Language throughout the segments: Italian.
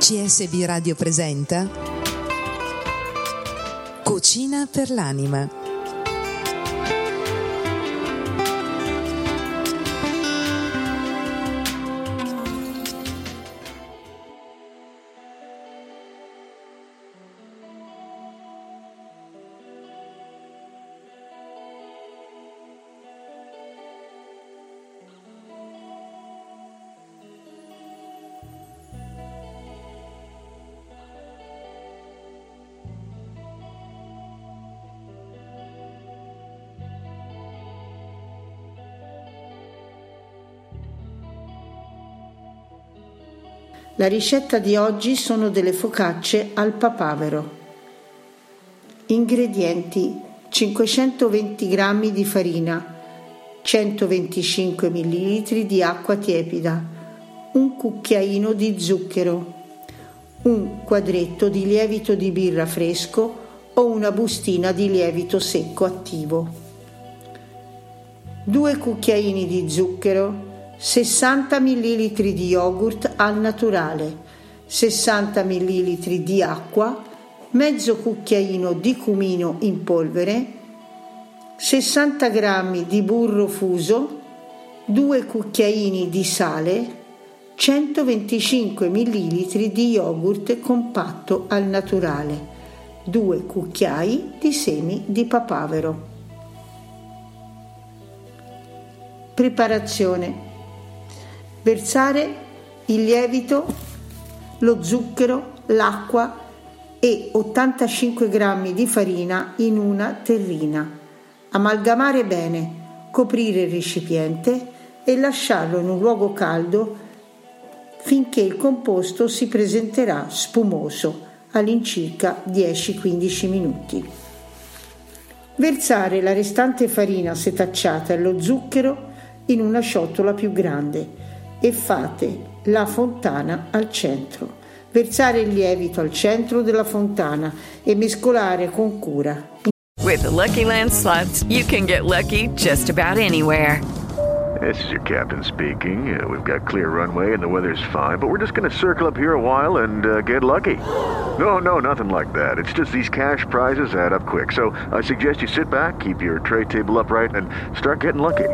CSB Radio presenta Cucina per l'anima. La ricetta di oggi sono delle focacce al papavero. Ingredienti 520 g di farina, 125 ml di acqua tiepida, un cucchiaino di zucchero, un quadretto di lievito di birra fresco o una bustina di lievito secco attivo, due cucchiaini di zucchero, 60 ml di yogurt al naturale, 60 ml di acqua, mezzo cucchiaino di cumino in polvere, 60 g di burro fuso, 2 cucchiaini di sale, 125 ml di yogurt compatto al naturale, 2 cucchiai di semi di papavero. Preparazione versare il lievito, lo zucchero, l'acqua e 85 g di farina in una terrina. Amalgamare bene, coprire il recipiente e lasciarlo in un luogo caldo finché il composto si presenterà spumoso all'incirca 10-15 minuti. Versare la restante farina setacciata e lo zucchero in una ciotola più grande e fate la fontana al centro. Versare il lievito al centro della fontana e mescolare con cura. With the Lucky Land slots, you can get lucky just about anywhere. This is your captain speaking. Uh, we've got clear runway and the weather's fine, but we're just going to circle up here a while and uh, get lucky. No, no, nothing like that. It's just these cash prizes add up quick. So I suggest you sit back, keep your tray table upright, and start getting lucky.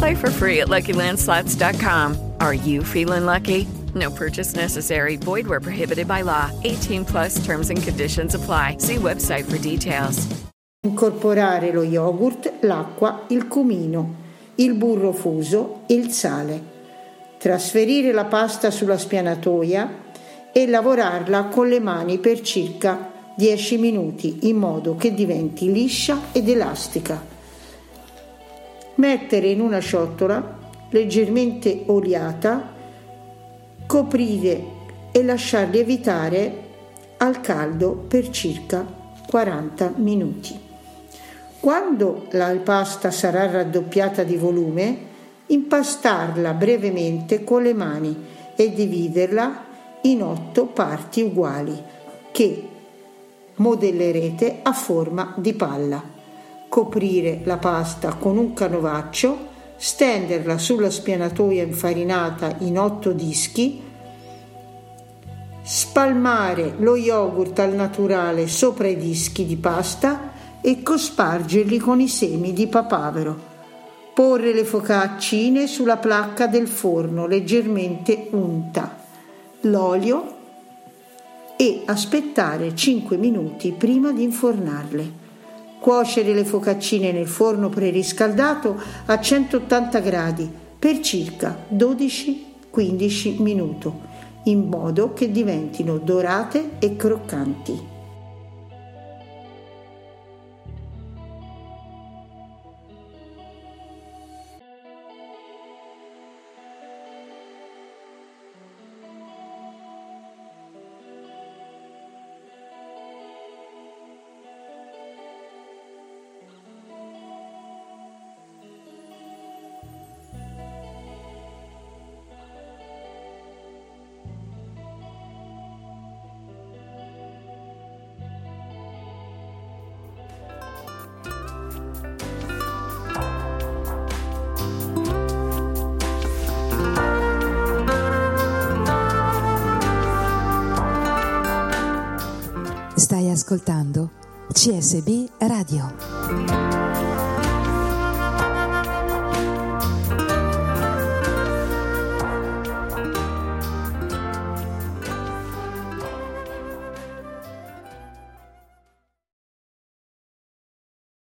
Play for free at LuckyLandSlots.com. Are you feeling lucky? No purchase necessary. Void where prohibited by law. 18 plus terms and conditions apply. See website for details. Incorporare lo yogurt, l'acqua, il cumino, il burro fuso il sale. Trasferire la pasta sulla spianatoia e lavorarla con le mani per circa 10 minuti in modo che diventi liscia ed elastica mettere in una ciotola leggermente oliata, coprire e lasciar lievitare al caldo per circa 40 minuti. Quando la pasta sarà raddoppiata di volume, impastarla brevemente con le mani e dividerla in otto parti uguali che modellerete a forma di palla coprire la pasta con un canovaccio, stenderla sulla spianatoia infarinata in otto dischi, spalmare lo yogurt al naturale sopra i dischi di pasta e cospargerli con i semi di papavero. Porre le focaccine sulla placca del forno leggermente unta, l'olio e aspettare 5 minuti prima di infornarle. Cuocere le focaccine nel forno preriscaldato a 180 gradi per circa 12-15 minuti, in modo che diventino dorate e croccanti. Stai ascoltando CSB Radio.